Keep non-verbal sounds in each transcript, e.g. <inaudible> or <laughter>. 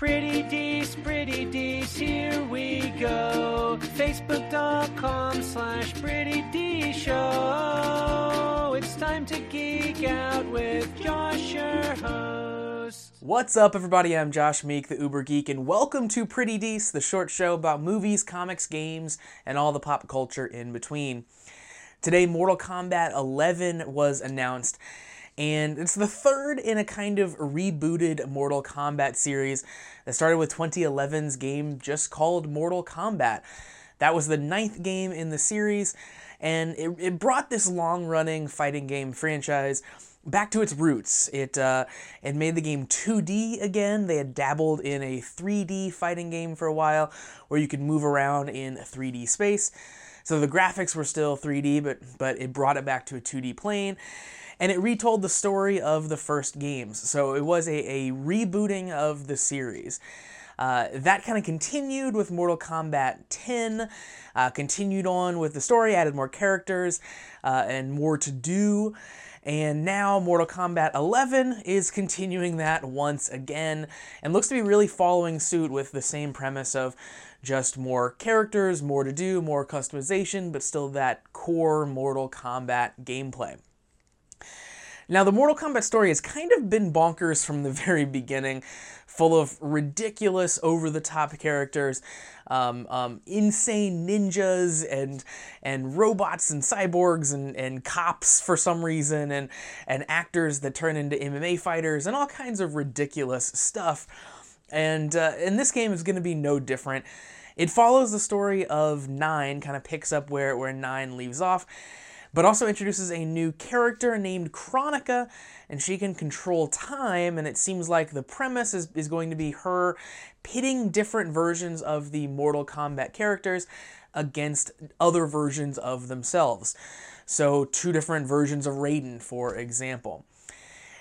Pretty Dees, Pretty Dees, here we go. Facebook.com slash Pretty D Show. It's time to geek out with Josh, your host. What's up, everybody? I'm Josh Meek, the Uber Geek, and welcome to Pretty Dees, the short show about movies, comics, games, and all the pop culture in between. Today, Mortal Kombat 11 was announced, and it's the third in a kind of rebooted Mortal Kombat series that started with 2011's game just called Mortal Kombat. That was the ninth game in the series, and it, it brought this long running fighting game franchise back to its roots. It uh, it made the game 2D again. They had dabbled in a 3D fighting game for a while, where you could move around in 3D space. So the graphics were still 3D, but but it brought it back to a 2D plane. And it retold the story of the first games. So it was a, a rebooting of the series. Uh, that kind of continued with Mortal Kombat 10, uh, continued on with the story, added more characters uh, and more to do. And now Mortal Kombat 11 is continuing that once again and looks to be really following suit with the same premise of just more characters, more to do, more customization, but still that core Mortal Kombat gameplay. Now, the Mortal Kombat story has kind of been bonkers from the <laughs> very beginning, full of ridiculous, over the top characters, um, um, insane ninjas, and, and robots and cyborgs and, and cops for some reason, and, and actors that turn into MMA fighters, and all kinds of ridiculous stuff. And, uh, and this game is going to be no different. It follows the story of Nine, kind of picks up where, where Nine leaves off but also introduces a new character named Kronika, and she can control time, and it seems like the premise is, is going to be her pitting different versions of the Mortal Kombat characters against other versions of themselves. So, two different versions of Raiden, for example.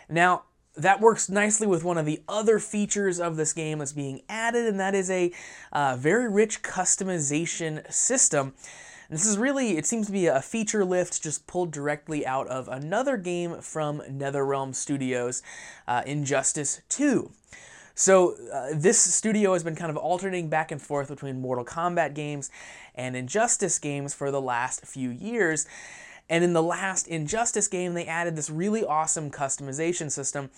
Now, that works nicely with one of the other features of this game that's being added, and that is a uh, very rich customization system this is really, it seems to be a feature lift just pulled directly out of another game from NetherRealm Studios, uh, Injustice 2. So, uh, this studio has been kind of alternating back and forth between Mortal Kombat games and Injustice games for the last few years. And in the last Injustice game, they added this really awesome customization system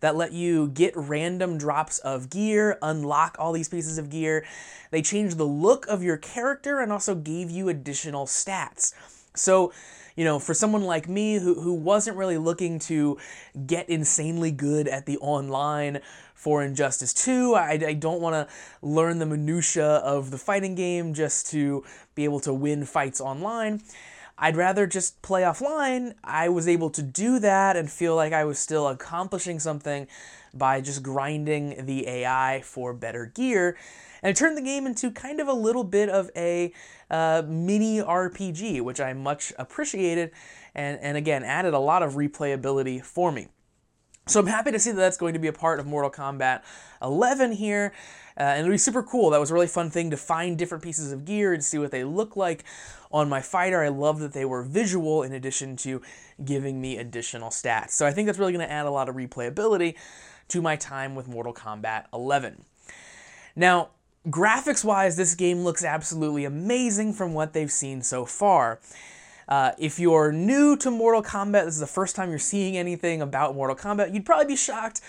that let you get random drops of gear, unlock all these pieces of gear. They changed the look of your character and also gave you additional stats. So, you know, for someone like me who, who wasn't really looking to get insanely good at the online for Injustice 2, I, I don't want to learn the minutiae of the fighting game just to be able to win fights online. I'd rather just play offline. I was able to do that and feel like I was still accomplishing something by just grinding the AI for better gear. And it turned the game into kind of a little bit of a uh, mini RPG, which I much appreciated and, and again added a lot of replayability for me. So I'm happy to see that that's going to be a part of Mortal Kombat 11 here. Uh, and it'll be super cool. That was a really fun thing to find different pieces of gear and see what they look like on my fighter. I love that they were visual in addition to giving me additional stats. So I think that's really going to add a lot of replayability to my time with Mortal Kombat 11. Now, graphics wise, this game looks absolutely amazing from what they've seen so far. Uh, if you're new to Mortal Kombat, this is the first time you're seeing anything about Mortal Kombat, you'd probably be shocked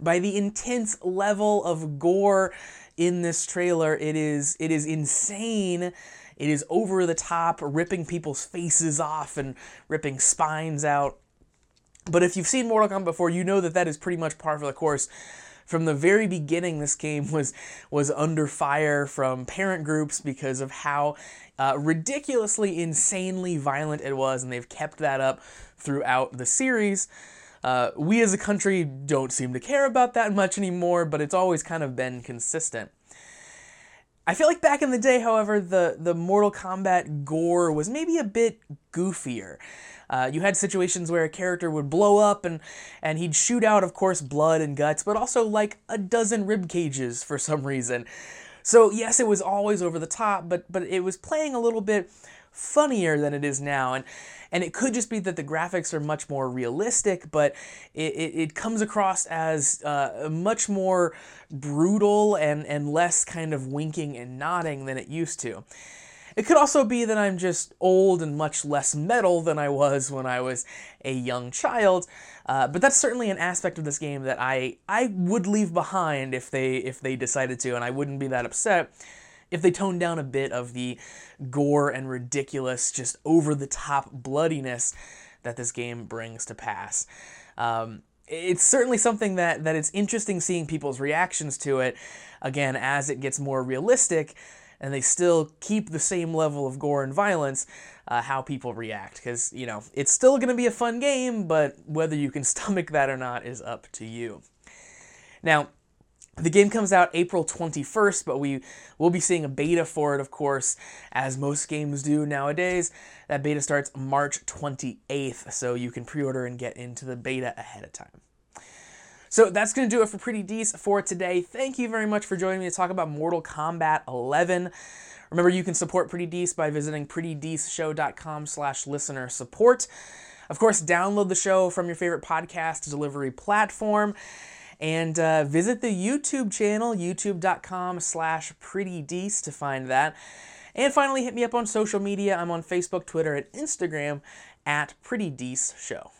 by the intense level of gore in this trailer. It is it is insane. It is over the top, ripping people's faces off and ripping spines out. But if you've seen Mortal Kombat before, you know that that is pretty much par for the course. From the very beginning, this game was was under fire from parent groups because of how uh, ridiculously, insanely violent it was, and they've kept that up throughout the series. Uh, we as a country don't seem to care about that much anymore, but it's always kind of been consistent. I feel like back in the day, however, the, the Mortal Kombat gore was maybe a bit goofier. Uh, you had situations where a character would blow up and, and he'd shoot out, of course, blood and guts, but also like a dozen rib cages for some reason. So yes, it was always over the top, but but it was playing a little bit funnier than it is now, and and it could just be that the graphics are much more realistic, but it, it, it comes across as uh, much more brutal and and less kind of winking and nodding than it used to. It could also be that I'm just old and much less metal than I was when I was a young child, uh, but that's certainly an aspect of this game that I I would leave behind if they if they decided to, and I wouldn't be that upset if they toned down a bit of the gore and ridiculous, just over the top bloodiness that this game brings to pass. Um, it's certainly something that, that it's interesting seeing people's reactions to it, again, as it gets more realistic and they still keep the same level of gore and violence, uh, how people react. Because, you know, it's still going to be a fun game, but whether you can <laughs> stomach that or not is up to you. Now, the game comes out April 21st, but we will be seeing a beta for it, of course, as most games do nowadays. That beta starts March 28th, so you can pre order and get into the beta ahead of time. So that's going to do it for Pretty Dees for today. Thank you very much for joining me to talk about Mortal Kombat 11. Remember, you can support Pretty Dees by visiting prettydeceshow.com slash listener support. Of course, download the show from your favorite podcast delivery platform and uh, visit the YouTube channel, youtube.com slash prettydees to find that. And finally, hit me up on social media. I'm on Facebook, Twitter, and Instagram at Pretty Dece Show.